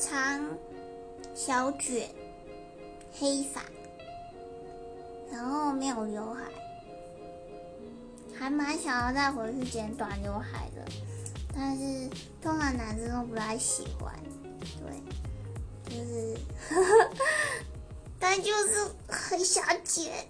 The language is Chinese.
长小卷黑发然后没有刘海还蛮想要再回去剪短刘海的但是通常男生都不太喜欢对就是呵呵 但就是很想剪